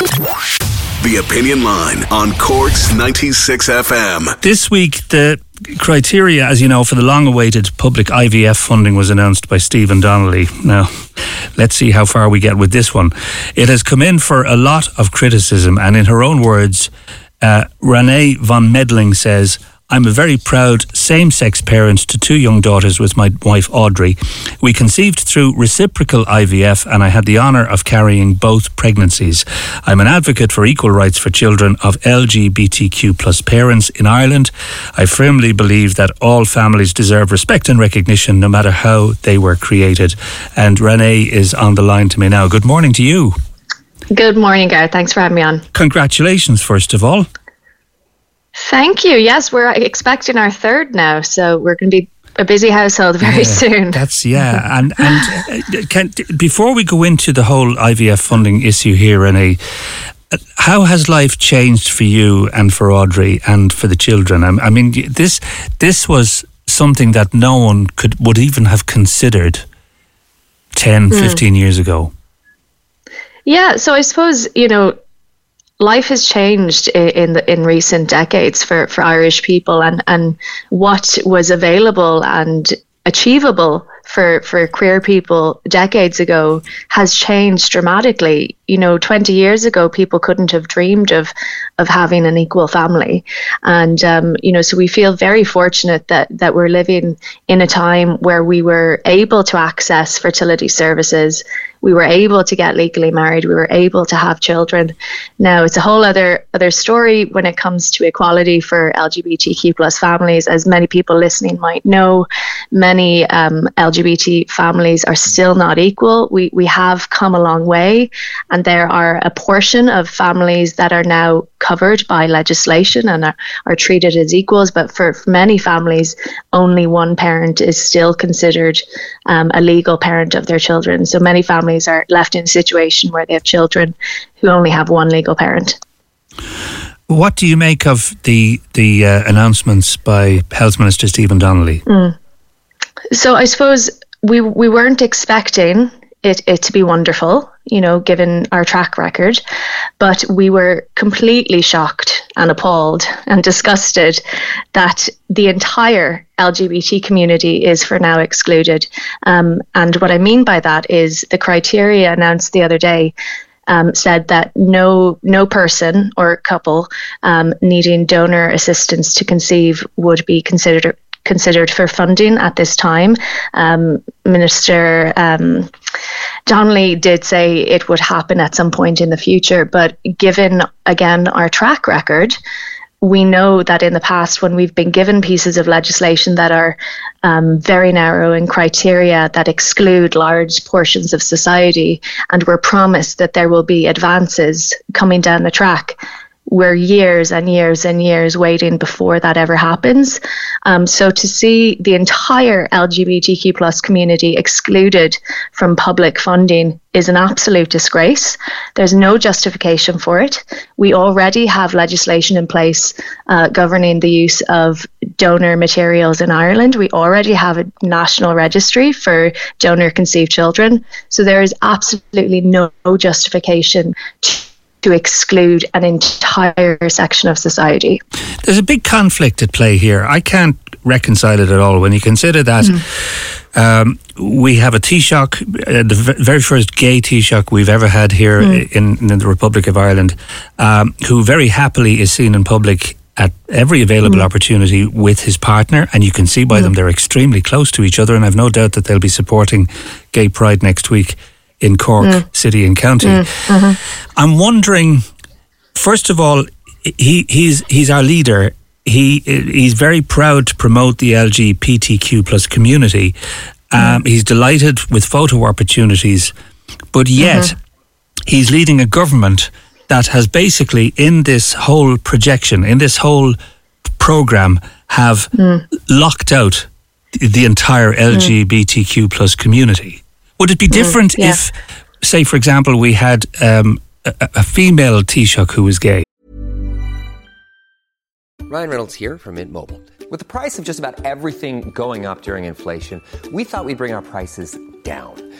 The Opinion Line on Cork's 96 FM. This week, the criteria, as you know, for the long awaited public IVF funding was announced by Stephen Donnelly. Now, let's see how far we get with this one. It has come in for a lot of criticism, and in her own words, uh, Ranae von Meding says, I'm a very proud same sex parent to two young daughters with my wife Audrey. We conceived through reciprocal IVF and I had the honour of carrying both pregnancies. I'm an advocate for equal rights for children of LGBTQ plus parents in Ireland. I firmly believe that all families deserve respect and recognition no matter how they were created. And Ranae is on the line to me now. Good morning to you. Good morning, Gareth. Thanks for having me on. Congratulations, first of all. Thank you. Yes, we're expecting our third now, so we're going to be a busy household very Yeah, soon. That's yeah, and and uh, can, before we go into the whole IVF funding issue here, Ranae, uh, how has life changed for you and for Audrey and for the children? I, I mean, this this was something that no one could would even have considered 10, 15 years ago. Yeah, so I suppose you know, life has changed in the in recent decades for for Irish people, and and what was available and achievable for for queer people decades ago has changed dramatically. You know, 20 years ago, people couldn't have dreamed of of having an equal family, and um, you know, so we feel very fortunate that that we're living in a time where we were able to access fertility services we were able to get legally married we were able to have children. Now it's a whole other other story when it comes to equality for lgbtq plus families. As many people listening might know many um, lgbt families are still not equal. We we have come a long way and there are a portion of families that are now covered by legislation and are, are treated as equals but for, many families only one parent is still considered um, a legal parent of their children. So many families are left in a situation where they have children who only have one legal parent What do you make of the the uh, announcements by Health Minister Stephen Donnelly? so I suppose we we weren't expecting it, it to be wonderful, you know, given our track record, but we were completely shocked and appalled and disgusted that the entire LGBT community is for now excluded. Um, and what I mean by that is the criteria announced the other day um, said that no no person or couple um, needing donor assistance to conceive would be considered considered for funding at this time. Um, Minister um, Donnelly did say it would happen at some point in the future, but given again our track record. We know that in the past, when we've been given pieces of legislation that are um, very narrow in criteria that exclude large portions of society, and we're promised that there will be advances coming down the track, we're years and years and years waiting before that ever happens. Um, so to see the entire LGBTQ plus community excluded from public funding is an absolute disgrace. There's no justification for it. We already have legislation in place uh, governing the use of donor materials in Ireland. We already have a national registry for donor conceived children. So there is absolutely no justification to exclude an entire section of society. There's a big conflict at play here. I can't reconcile it at all when you consider that. Mm. Um, we have a Taoiseach, uh, the very first gay Taoiseach we've ever had here mm. in, in, the Republic of Ireland, um, who very happily is seen in public at every available mm. opportunity with his partner, and you can see by mm. them they're extremely close to each other, and I've no doubt that they'll be supporting Gay Pride next week in Cork mm. City and County. Mm. Mm-hmm. I'm wondering, first of all, he, he's he's our leader he he's very proud to promote the LGBTQ plus community. Um, mm. He's delighted with photo opportunities, but yet mm-hmm. he's leading a government that has basically, in this whole projection, in this whole program, have mm. locked out the entire LGBTQ plus community. Would it be mm, different mm, yeah. if, say, for example, we had um, a, a female Taoiseach who was gay? Ryan Reynolds here from Mint Mobile. With the price of just about everything going up during inflation, we thought we'd bring our prices down.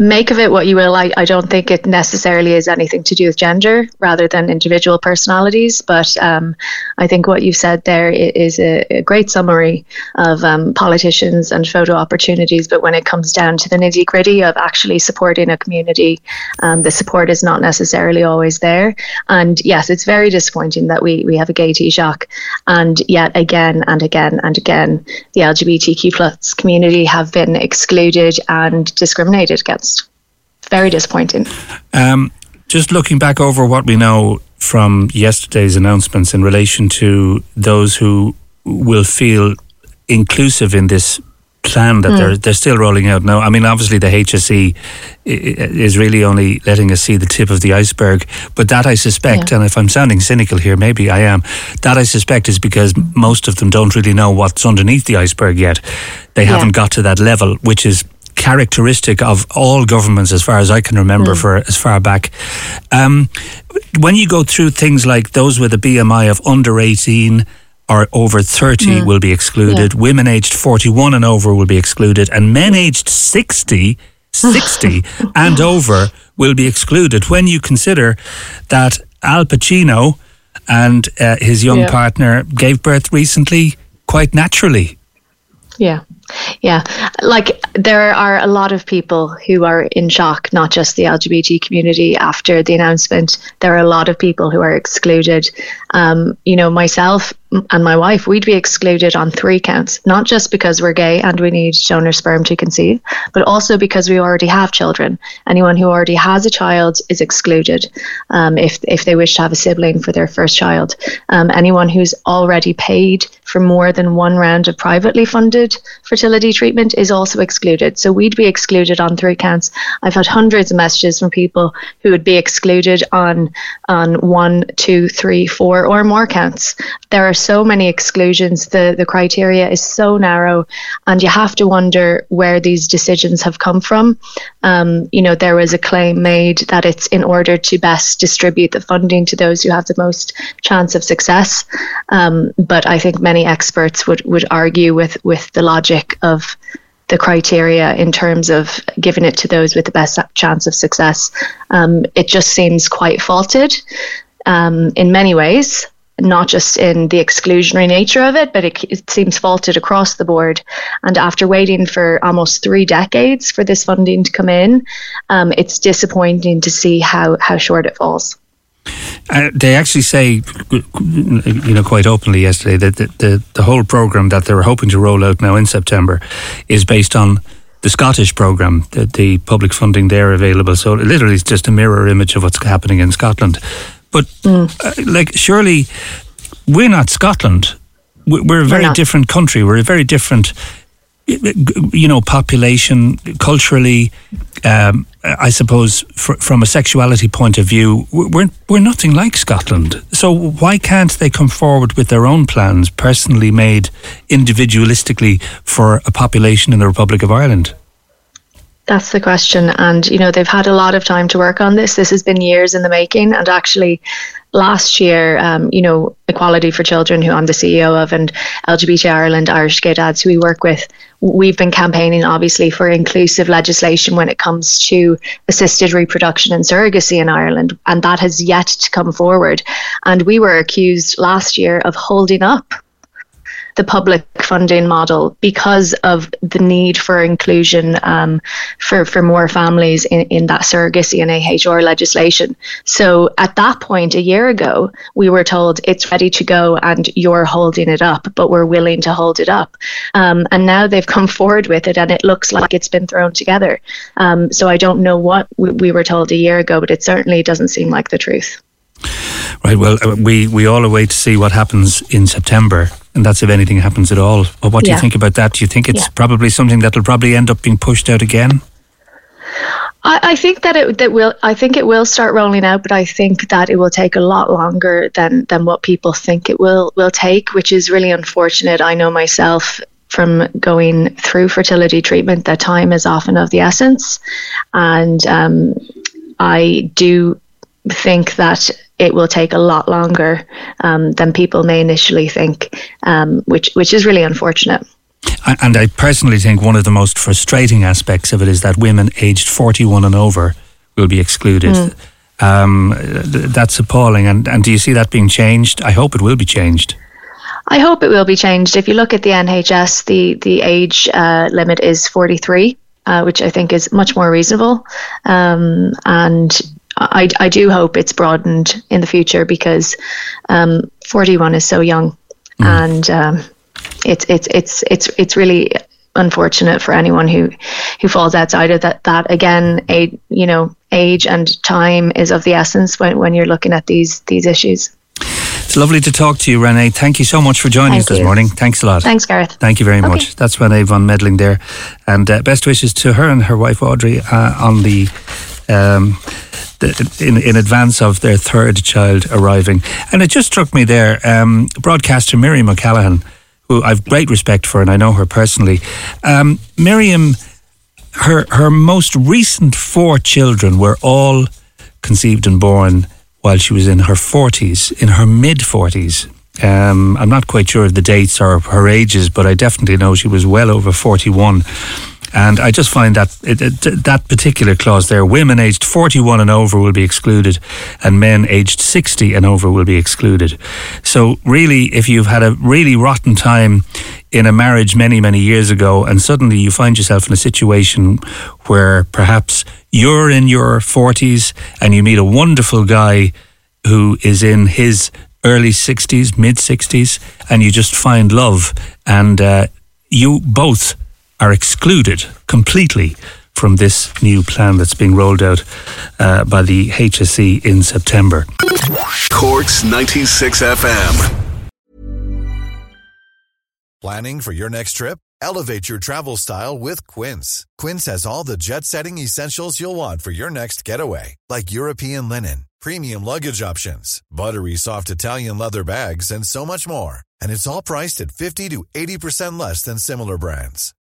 Make of it what you will. I, I don't think it necessarily is anything to do with gender rather than individual personalities. But um, I think what you've said there is a, a great summary of um, politicians and photo opportunities. But when it comes down to the nitty gritty of actually supporting a community, um, the support is not necessarily always there. And yes, it's very disappointing that we, we have a gay Taoiseach. And yet again and again and again, the LGBTQ plus community have been excluded and discriminated against very disappointing. Um, just looking back over what we know from yesterday's announcements in relation to those who will feel inclusive in this plan that mm. they're they're still rolling out now. I mean, obviously the HSE is really only letting us see the tip of the iceberg, but that I suspect, yeah. and if I'm sounding cynical here, maybe I am. That I suspect is because most of them don't really know what's underneath the iceberg yet. They yeah. haven't got to that level, which is characteristic of all governments, as far as I can remember, mm. for as far back. Um, when you go through things like those with a BMI of under 18 or over 30 mm. will be excluded, yeah. women aged 41 and over will be excluded, and men aged 60 60 and over will be excluded when you consider that Al Pacino and uh, his young yeah. partner gave birth recently quite naturally. Yeah. Yeah, like there are a lot of people who are in shock, not just the LGBT community after the announcement. There are a lot of people who are excluded. Um, you know, myself and my wife, we'd be excluded on three counts, not just because we're gay and we need donor sperm to conceive, but also because we already have children. Anyone who already has a child is excluded um, if, if they wish to have a sibling for their first child. Um, anyone who's already paid for more than one round of privately funded fertility treatment is also excluded. So we'd be excluded on three counts. I've had hundreds of messages from people who would be excluded on on one, two, three, four, or more counts. There are so many exclusions. The the criteria is so narrow, and you have to wonder where these decisions have come from. Um, you know, there was a claim made that it's in order to best distribute the funding to those who have the most chance of success. Um, but I think many experts would would argue with with the logic of the criteria in terms of giving it to those with the best chance of success. Um, it just seems quite faulted um, in many ways, not just in the exclusionary nature of it, but it, it seems faulted across the board. And after waiting for almost three decades for this funding to come in, um, it's disappointing to see how, how short it falls. Uh, they actually say, you know, quite openly yesterday that the, the, the whole program that they're hoping to roll out now in September is based on the Scottish program, the, the public funding there available. So literally, it's just a mirror image of what's happening in Scotland. But mm. uh, like, surely we're not Scotland. We're a very we're different country. We're a very different you know, population, culturally, um, I suppose, from a sexuality point of view, we're we're nothing like Scotland. So why can't they come forward with their own plans, personally made, individualistically for a population in the Republic of Ireland? That's the question. And, you know, they've had a lot of time to work on this. This has been years in the making. And actually, last year, um, you know, Equality for Children, who I'm the CEO of, and LGBT Ireland, Irish Gay Dads, who we work with, we've been campaigning obviously for inclusive legislation when it comes to assisted reproduction and surrogacy in Ireland, and that has yet to come forward. And we were accused last year of holding up the public funding model because of the need for inclusion um, for, for more families in, in that surrogacy and AHR legislation. So at that point, a year ago, we were told it's ready to go and you're holding it up, but we're willing to hold it up. Um, and now they've come forward with it and it looks like it's been thrown together. Um, so I don't know what we, we were told a year ago, but it certainly doesn't seem like the truth. Right. Well, uh, we we all await to see what happens in September, and that's if anything happens at all. But what do yeah. you think about that? Do you think it's yeah. probably something that'll probably end up being pushed out again? I, I, think that it that will. I think it will start rolling out, but I think that it will take a lot longer than than what people think it will will take, which is really unfortunate. I know myself from going through fertility treatment that time is often of the essence, and um, I do think that it will take a lot longer um, than people may initially think, um, which which is really unfortunate. And I personally think one of the most frustrating aspects of it is that women aged 41 and over will be excluded. Mm. Um, that's appalling. And, and do you see that being changed? I hope it will be changed. I hope it will be changed. If you look at the NHS, the, the age uh, limit is 43. Uh, which I think is much more reasonable. Um, and I, I do hope it's broadened in the future because um, 41 is so young, mm. and um, it's it's it's it's it's really unfortunate for anyone who who falls outside of that. That again, a you know, age and time is of the essence when when you're looking at these these issues. It's lovely to talk to you, Ranae. Thank you so much for joining Thank us this you. morning. Thanks a lot. Thanks, Gareth. Thank you very okay. much. That's Ranae von Meding there. And uh, best wishes to her and her wife, Audrey, uh, on the um, in, in advance of their third child arriving. And it just struck me there, um, broadcaster Miriam O'Callaghan, who I've great respect for and I know her personally. Um, Miriam, her, her most recent four children were all conceived and born while she was in her 40s, in her mid 40s. Um, I'm not quite sure of the dates or her ages, but I definitely know she was well over 41 and I just find that it, it, that particular clause there, women aged 41 and over will be excluded, and men aged 60 and over will be excluded. So, really, if you've had a really rotten time in a marriage many, many years ago, and suddenly you find yourself in a situation where perhaps you're in your 40s and you meet a wonderful guy who is in his early 60s, mid 60s, and you just find love, and uh, you both are excluded completely from this new plan that's being rolled out uh, by the HSE in September. Corks 96 FM. Planning for your next trip? Elevate your travel style with Quince. Quince has all the jet setting essentials you'll want for your next getaway, like European linen, premium luggage options, buttery soft Italian leather bags, and so much more. And it's all priced at 50 to 80% less than similar brands.